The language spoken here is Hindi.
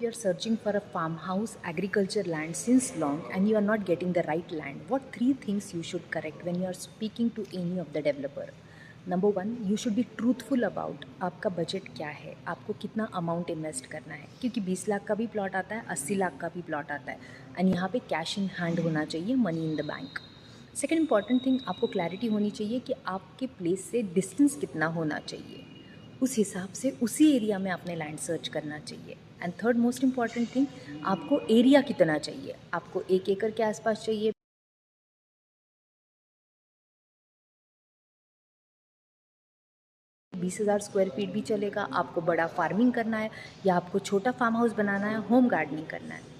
you are searching for a farmhouse agriculture land since long and you are not getting the right land what three things you should correct when you are speaking to any of the developer number one you should be truthful about आपका बजट क्या है आपको कितना अमाउंट इन्वेस्ट करना है क्योंकि 20 लाख का भी प्लॉट आता है 80 लाख का भी प्लॉट आता है एंड यहाँ पे कैश इन हैंड होना चाहिए money in the bank second important thing आपको क्लैरिटी होनी चाहिए कि आपके प्लेस से डिस्टेंस कितना होना चाहिए उस हिसाब से उसी एरिया में आपने लैंड सर्च करना चाहिए। And third most important thing आपको एरिया कितना चाहिए? आपको एक एकड़ के आसपास चाहिए। बीस हज़ार स्क्वायर फीट भी चलेगा, आपको बड़ा फ़ार्मिंग करना है या आपको छोटा फार्म हाउस बनाना है होम गार्डनिंग करना है।